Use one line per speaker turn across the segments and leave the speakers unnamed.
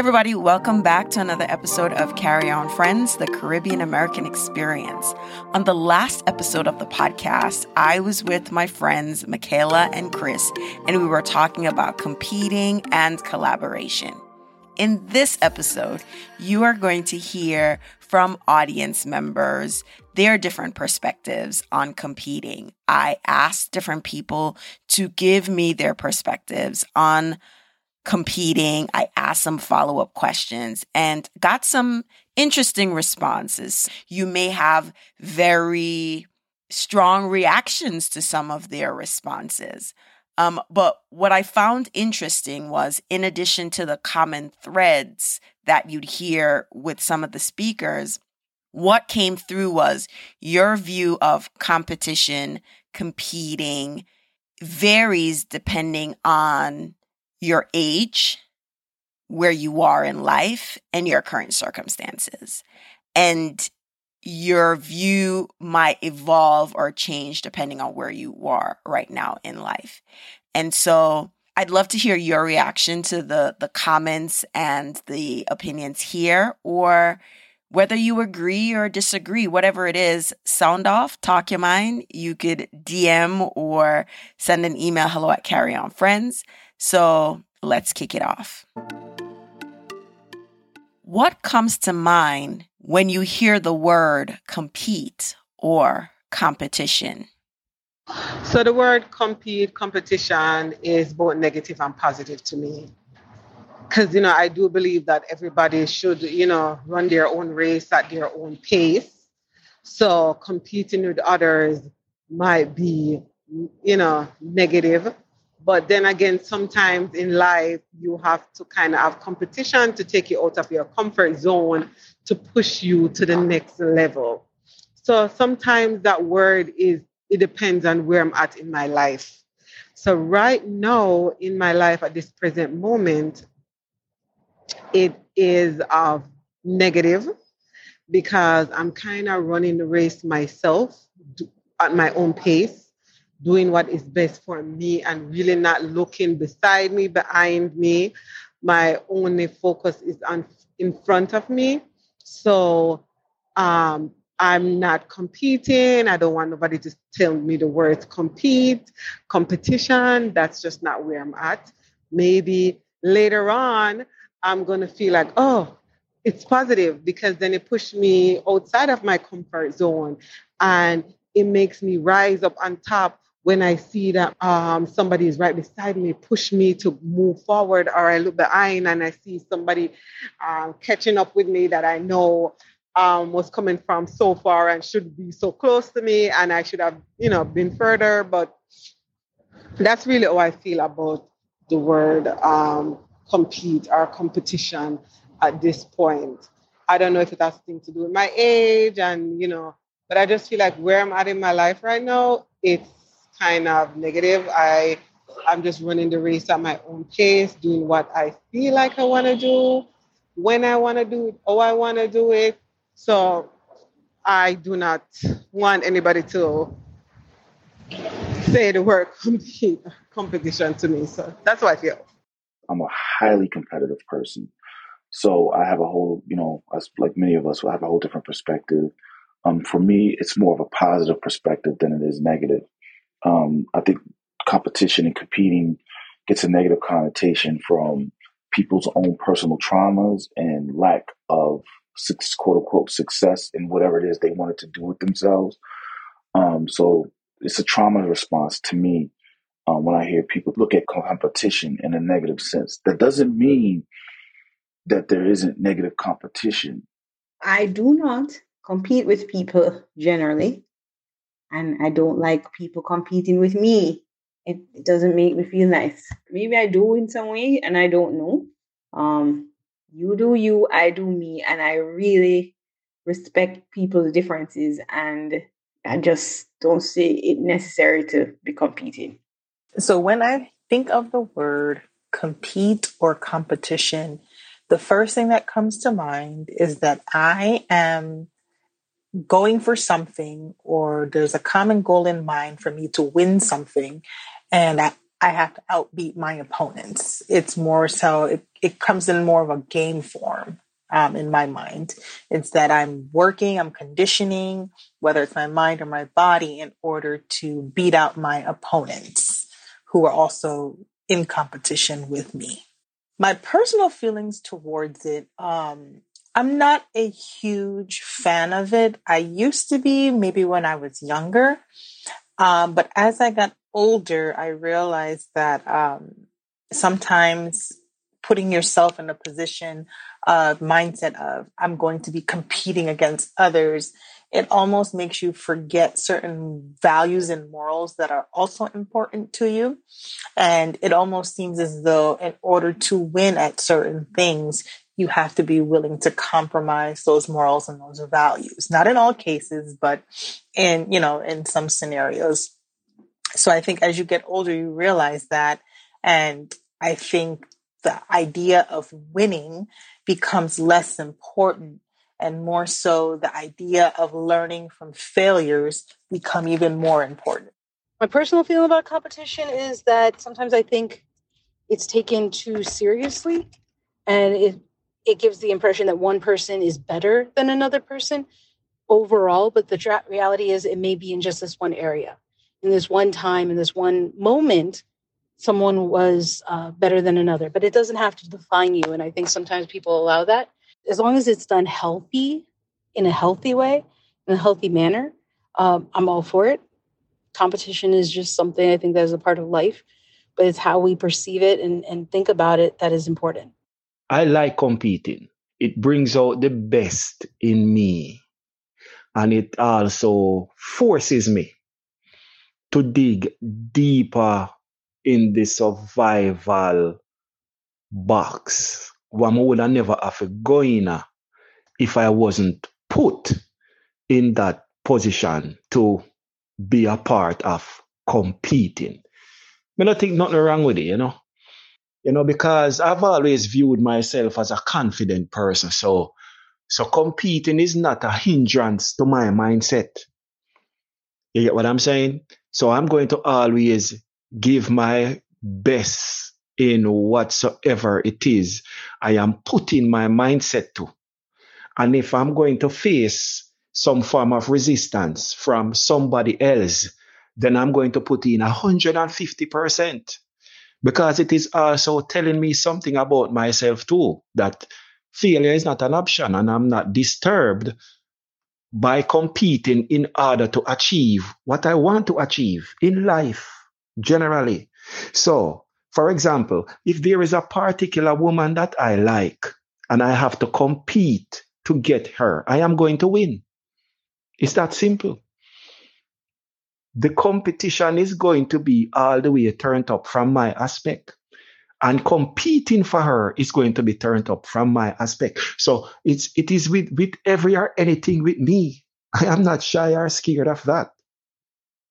everybody, welcome back to another episode of Carry On Friends, the Caribbean American Experience. On the last episode of the podcast, I was with my friends Michaela and Chris, and we were talking about competing and collaboration. In this episode, you are going to hear from audience members their different perspectives on competing. I asked different people to give me their perspectives on competing. I asked some follow up questions and got some interesting responses. You may have very strong reactions to some of their responses. Um, but what I found interesting was, in addition to the common threads that you'd hear with some of the speakers, what came through was your view of competition, competing varies depending on your age, where you are in life, and your current circumstances. And your view might evolve or change depending on where you are right now in life. And so I'd love to hear your reaction to the the comments and the opinions here or whether you agree or disagree, whatever it is, sound off, talk your mind. You could DM or send an email hello at Carry On Friends. So let's kick it off. What comes to mind when you hear the word compete or competition?
So the word compete, competition is both negative and positive to me. Because, you know, I do believe that everybody should, you know, run their own race at their own pace. So competing with others might be, you know, negative. But then again, sometimes in life, you have to kind of have competition to take you out of your comfort zone to push you to the next level. So sometimes that word is, it depends on where I'm at in my life. So right now in my life at this present moment, it is of negative because I'm kind of running the race myself at my own pace doing what is best for me and really not looking beside me, behind me. My only focus is on in front of me. So um, I'm not competing. I don't want nobody to tell me the words compete, competition. That's just not where I'm at. Maybe later on, I'm going to feel like, oh, it's positive because then it pushed me outside of my comfort zone and it makes me rise up on top when I see that um, somebody is right beside me, push me to move forward, or I look behind and I see somebody um, catching up with me that I know um, was coming from so far and should be so close to me, and I should have, you know, been further. But that's really how I feel about the word um, compete or competition at this point. I don't know if it has thing to do with my age and, you know, but I just feel like where I'm at in my life right now, it's kind of negative. I I'm just running the race at my own pace, doing what I feel like I want to do, when I want to do it, how I want to do it. So I do not want anybody to say the word competition to me. So that's what I feel.
I'm a highly competitive person. So I have a whole, you know, as like many of us, will have a whole different perspective. Um, for me, it's more of a positive perspective than it is negative. Um, I think competition and competing gets a negative connotation from people's own personal traumas and lack of quote unquote success in whatever it is they wanted to do with themselves. Um, so it's a trauma response to me um, when I hear people look at competition in a negative sense. That doesn't mean that there isn't negative competition.
I do not compete with people generally and I don't like people competing with me. It, it doesn't make me feel nice. Maybe I do in some way, and I don't know. Um, you do you, I do me, and I really respect people's differences, and I just don't see it necessary to be competing.
So when I think of the word compete or competition, the first thing that comes to mind is that I am going for something or there's a common goal in mind for me to win something and I, I have to outbeat my opponents. It's more so, it, it comes in more of a game form um, in my mind. It's that I'm working, I'm conditioning, whether it's my mind or my body, in order to beat out my opponents who are also in competition with me. My personal feelings towards it, um, I'm not a huge fan of it. I used to be, maybe when I was younger. Um, but as I got older, I realized that um, sometimes putting yourself in a position of mindset of I'm going to be competing against others, it almost makes you forget certain values and morals that are also important to you. And it almost seems as though in order to win at certain things, you have to be willing to compromise those morals and those values. Not in all cases, but in, you know, in some scenarios. So I think as you get older, you realize that. And I think the idea of winning becomes less important and more so the idea of learning from failures become even more important.
My personal feeling about competition is that sometimes I think it's taken too seriously and it it gives the impression that one person is better than another person overall, but the reality is it may be in just this one area. In this one time, in this one moment, someone was uh, better than another, but it doesn't have to define you. And I think sometimes people allow that. As long as it's done healthy, in a healthy way, in a healthy manner, um, I'm all for it. Competition is just something I think that is a part of life, but it's how we perceive it and, and think about it that is important.
I like competing. It brings out the best in me. And it also forces me to dig deeper in the survival box. One would have never have go in uh, if I wasn't put in that position to be a part of competing. I don't think nothing wrong with it, you know. You know, because I've always viewed myself as a confident person. So so competing is not a hindrance to my mindset. You get what I'm saying? So I'm going to always give my best in whatsoever it is I am putting my mindset to. And if I'm going to face some form of resistance from somebody else, then I'm going to put in 150% because it is also telling me something about myself too that failure is not an option and I'm not disturbed by competing in order to achieve what I want to achieve in life generally. So, for example, if there is a particular woman that I like and I have to compete to get her, I am going to win. It's that simple. The competition is going to be all the way turned up from my aspect. And competing for her is going to be turned up from my aspect. So it's it is with, with every or anything with me. I am not shy or scared of that.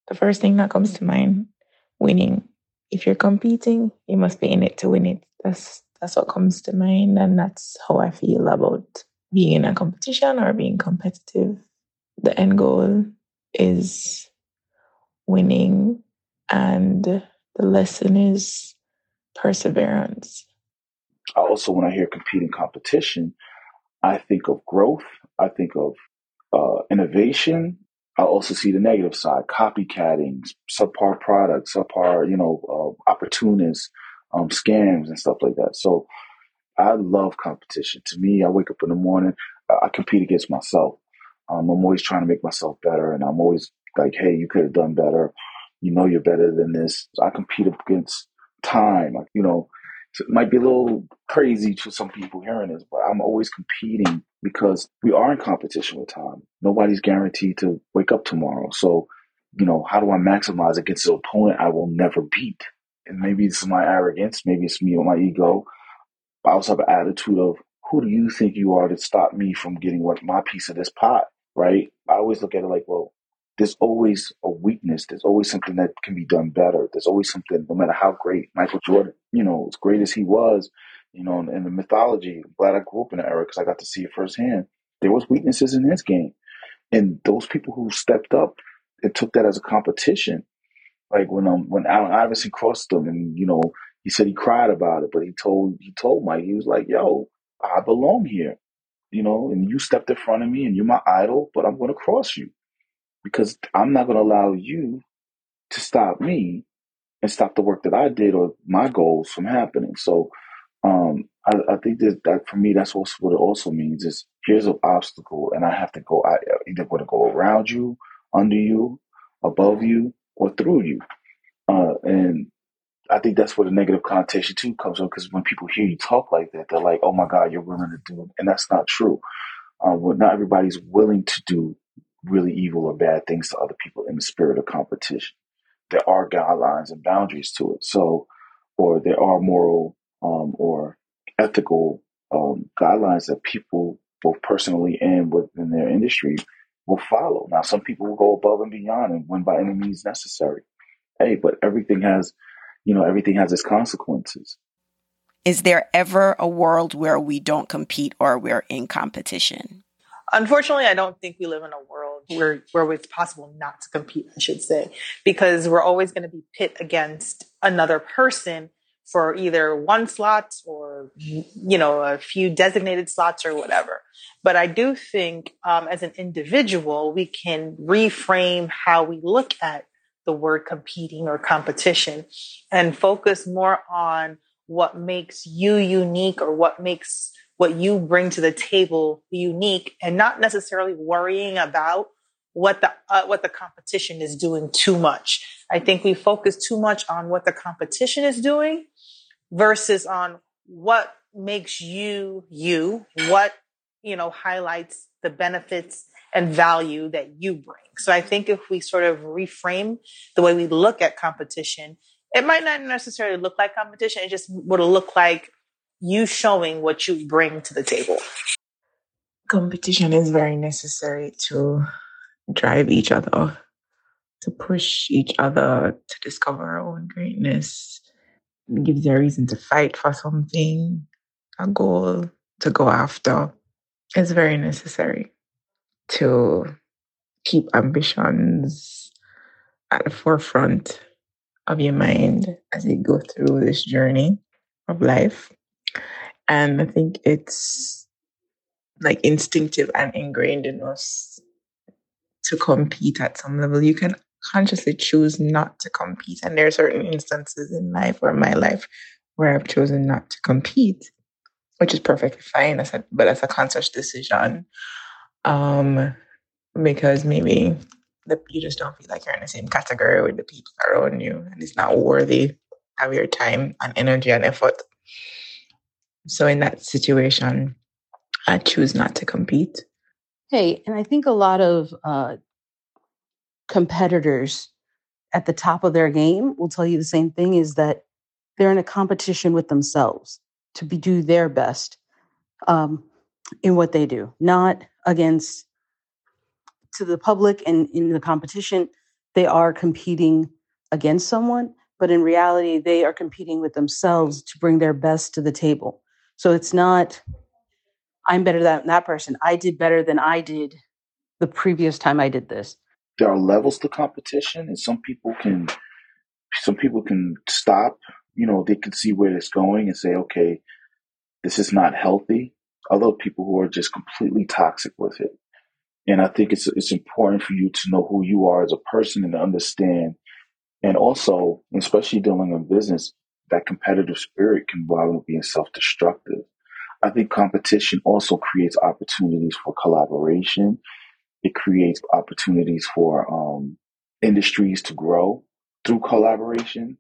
The first thing that comes to mind winning. If you're competing, you must be in it to win it. That's that's what comes to mind, and that's how I feel about being in a competition or being competitive. The end goal is winning, and the lesson is perseverance.
I also, when I hear competing competition, I think of growth. I think of uh, innovation. I also see the negative side, copycatting, subpar products, subpar, you know, uh, opportunists, um, scams and stuff like that. So I love competition. To me, I wake up in the morning, I compete against myself. Um, I'm always trying to make myself better, and I'm always like, "Hey, you could have done better. You know, you're better than this." I compete against time. Like, you know, so it might be a little crazy to some people hearing this, but I'm always competing because we are in competition with time. Nobody's guaranteed to wake up tomorrow. So, you know, how do I maximize against an opponent I will never beat? And maybe it's my arrogance, maybe it's me or my ego. I also have an attitude of who do you think you are to stop me from getting what my piece of this pot, right? I always look at it like, well, there's always a weakness. There's always something that can be done better. There's always something, no matter how great Michael Jordan, you know, as great as he was, you know, in, in the mythology. I'm glad I grew up in the era because I got to see it firsthand. There was weaknesses in his game, and those people who stepped up and took that as a competition, Like when um when Allen Iverson crossed him, and you know he said he cried about it, but he told he told Mike he was like, "Yo, I belong here," you know, and you stepped in front of me, and you're my idol, but I'm going to cross you because I'm not going to allow you to stop me and stop the work that I did or my goals from happening. So um, I, I think that, that for me, that's also what it also means is here's an obstacle, and I have to go. I either going to go around you, under you, above you, or through you. Uh, and I think that's where the negative connotation too comes from because when people hear you talk like that, they're like, "Oh my God, you're willing to do it," and that's not true. Um, not everybody's willing to do really evil or bad things to other people in the spirit of competition. There are guidelines and boundaries to it. So, or there are moral um, or ethical um, guidelines that people, both personally and within their industry, will follow. Now, some people will go above and beyond and win by any means necessary. Hey, but everything has, you know, everything has its consequences.
Is there ever a world where we don't compete or we're in competition?
Unfortunately, I don't think we live in a world where where it's possible not to compete. I should say, because we're always going to be pit against another person for either one slot or you know a few designated slots or whatever. But I do think um, as an individual, we can reframe how we look at the word competing or competition and focus more on what makes you unique or what makes what you bring to the table unique and not necessarily worrying about what the uh, what the competition is doing too much. I think we focus too much on what the competition is doing versus on what makes you you, what you know highlights the benefits and value that you bring. So I think if we sort of reframe the way we look at competition, it might not necessarily look like competition. It just would look like you showing what you bring to the table.
Competition is very necessary to drive each other, to push each other to discover our own greatness. It gives you a reason to fight for something, a goal to go after. It's very necessary to keep ambitions at the forefront of your mind as you go through this journey of life. And I think it's like instinctive and ingrained in us to compete at some level. You can consciously choose not to compete. And there are certain instances in life or my life where I've chosen not to compete, which is perfectly fine. As a, but that's a conscious decision, um, because maybe the, you just don't feel like you're in the same category with the people around you, and it's not worthy of your time and energy and effort. So in that situation, I choose not to compete.
Hey, and I think a lot of uh, competitors at the top of their game will tell you the same thing is that they're in a competition with themselves to be, do their best um, in what they do, not against to the public and in the competition. They are competing against someone, but in reality, they are competing with themselves to bring their best to the table. So it's not, I'm better than that person. I did better than I did the previous time I did this.
There are levels to competition, and some people can, some people can stop. You know, they can see where it's going and say, okay, this is not healthy. Other people who are just completely toxic with it. And I think it's it's important for you to know who you are as a person and to understand, and also, especially dealing in business, that competitive spirit can wind up being self-destructive. I think competition also creates opportunities for collaboration. It creates opportunities for um, industries to grow through collaboration.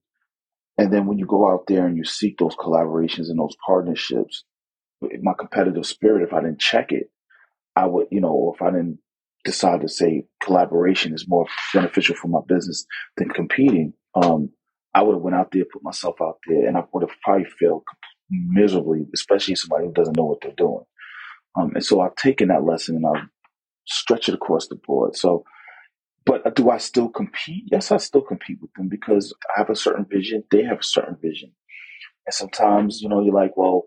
And then when you go out there and you seek those collaborations and those partnerships, my competitive spirit, if I didn't check it, I would, you know, or if I didn't decide to say collaboration is more beneficial for my business than competing, um, I would have went out there, put myself out there, and I would have probably failed miserably, especially somebody who doesn't know what they're doing. Um, and so I've taken that lesson and I've stretched it across the board. So, but do I still compete? Yes, I still compete with them because I have a certain vision. They have a certain vision. And sometimes, you know, you're like, well,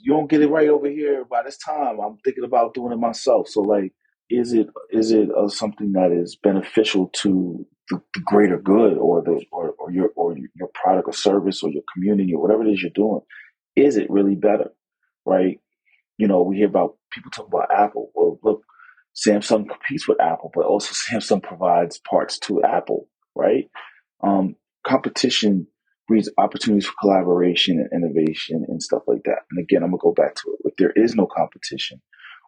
you don't get it right over here by this time. I'm thinking about doing it myself. So like, is it is it uh, something that is beneficial to the, the greater good or the or, or your or your product or service or your community or whatever it is you're doing? Is it really better, right? You know, we hear about people talk about Apple. Well, look, Samsung competes with Apple, but also Samsung provides parts to Apple, right? Um, competition breeds opportunities for collaboration and innovation and stuff like that. And again, I'm gonna go back to it. If there is no competition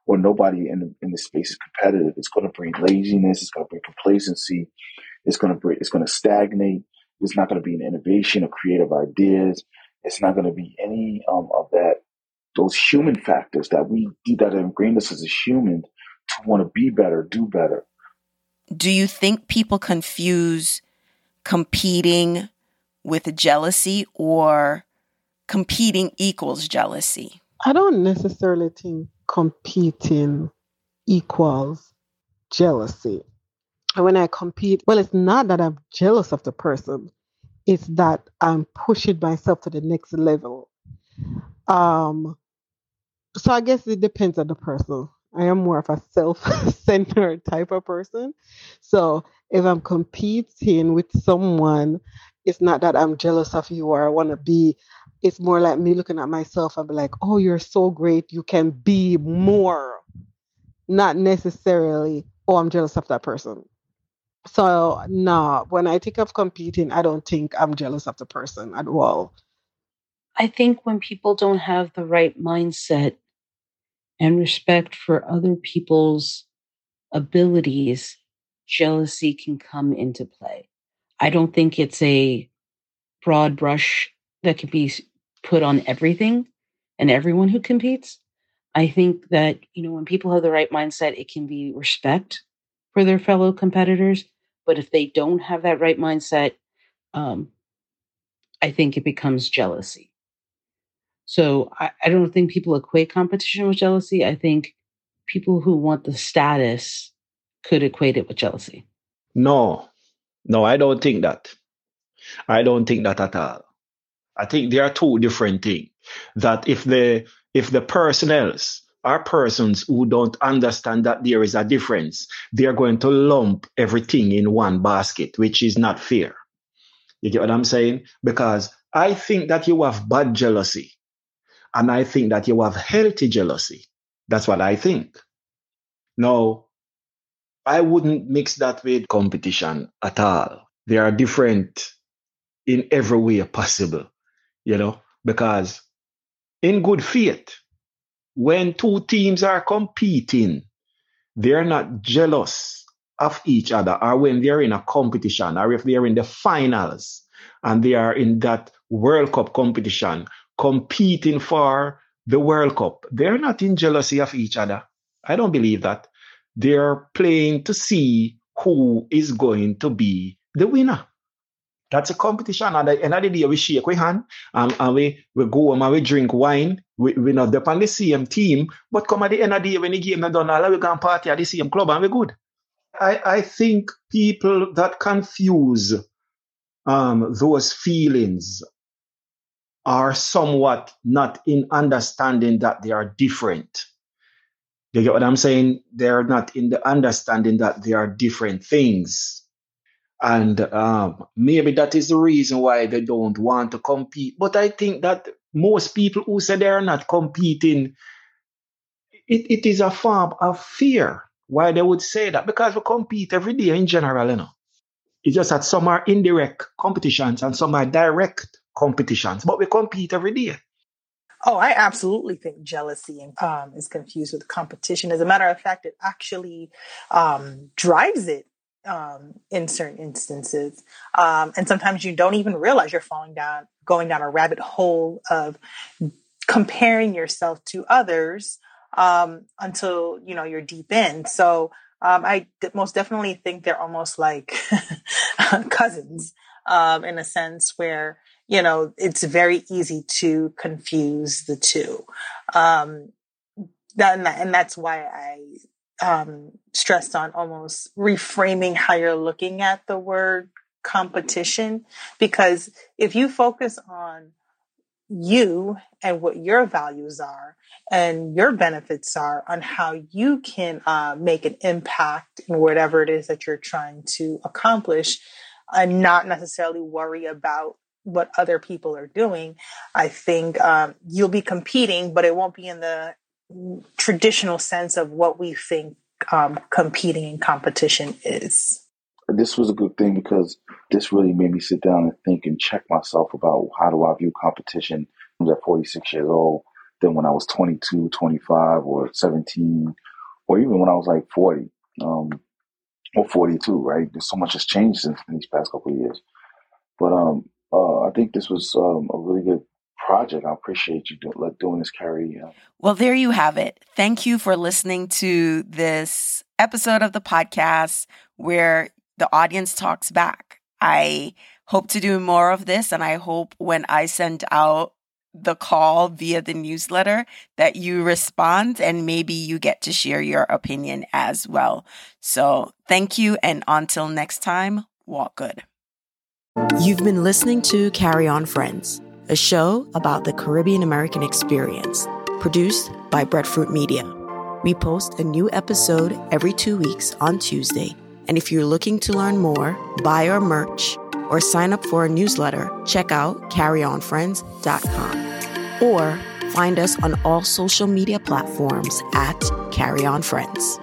or nobody in the, in the space is competitive, it's gonna bring laziness. It's gonna bring complacency. It's gonna bring, it's gonna stagnate. It's not gonna be an innovation or creative ideas. It's not gonna be any um, of that. Those human factors that we that ingrained us as a human to want to be better, do better.
Do you think people confuse competing with jealousy or competing equals jealousy?
I don't necessarily think competing equals jealousy. And when I compete, well, it's not that I'm jealous of the person, it's that I'm pushing myself to the next level. Um, so I guess it depends on the person. I am more of a self-centered type of person. So if I'm competing with someone, it's not that I'm jealous of you or I want to be. It's more like me looking at myself and be like, "Oh, you're so great. You can be more." Not necessarily, "Oh, I'm jealous of that person." So no, when I think of competing, I don't think I'm jealous of the person at all.
I think when people don't have the right mindset and respect for other people's abilities, jealousy can come into play. I don't think it's a broad brush that can be put on everything and everyone who competes. I think that, you know, when people have the right mindset, it can be respect for their fellow competitors. But if they don't have that right mindset, um, I think it becomes jealousy. So I, I don't think people equate competition with jealousy. I think people who want the status could equate it with jealousy.
No, no, I don't think that. I don't think that at all. I think there are two different things. That if the if the personnels are persons who don't understand that there is a difference, they are going to lump everything in one basket, which is not fair. You get what I'm saying? Because I think that you have bad jealousy and I think that you have healthy jealousy. That's what I think. Now, I wouldn't mix that with competition at all. They are different in every way possible, you know, because in good faith, when two teams are competing, they're not jealous of each other, or when they're in a competition, or if they're in the finals and they are in that World Cup competition competing for the World Cup. They're not in jealousy of each other. I don't believe that. They're playing to see who is going to be the winner. That's a competition. At the end of the day, we shake we hand and, and we, we go home and we drink wine. We, we not depend on the same team, but come at the end of the day when the game is done, all we can party at the same club and we're good. I, I think people that confuse um, those feelings are somewhat not in understanding that they are different. You get what I'm saying? They're not in the understanding that they are different things. And um, maybe that is the reason why they don't want to compete. But I think that most people who say they are not competing, it, it is a form of fear why they would say that because we compete every day in general, you know. It's just that some are indirect competitions and some are direct competitions, but we compete every day.
Oh, I absolutely think jealousy um, is confused with competition. As a matter of fact, it actually um, drives it um, in certain instances. Um, and sometimes you don't even realize you're falling down, going down a rabbit hole of comparing yourself to others um, until you know you're deep in. So um, I d- most definitely think they're almost like cousins in a sense where you know, it's very easy to confuse the two. Um, that, and that's why I um, stressed on almost reframing how you're looking at the word competition. Because if you focus on you and what your values are and your benefits are on how you can uh, make an impact in whatever it is that you're trying to accomplish and not necessarily worry about what other people are doing, I think um, you'll be competing, but it won't be in the traditional sense of what we think um, competing in competition is.
This was a good thing because this really made me sit down and think and check myself about how do I view competition at 46 years old than when I was 22, 25, or 17, or even when I was like 40 um, or 42, right? There's so much has changed in, in these past couple of years. But um, uh, I think this was um, a really good project. I appreciate you do, doing this, Carrie.
Well, there you have it. Thank you for listening to this episode of the podcast where the audience talks back. I hope to do more of this, and I hope when I send out the call via the newsletter that you respond and maybe you get to share your opinion as well. So, thank you, and until next time, walk good. You've been listening to Carry On Friends, a show about the Caribbean American experience, produced by Breadfruit Media. We post a new episode every two weeks on Tuesday. And if you're looking to learn more, buy our merch, or sign up for a newsletter, check out carryonfriends.com or find us on all social media platforms at Carry On Friends.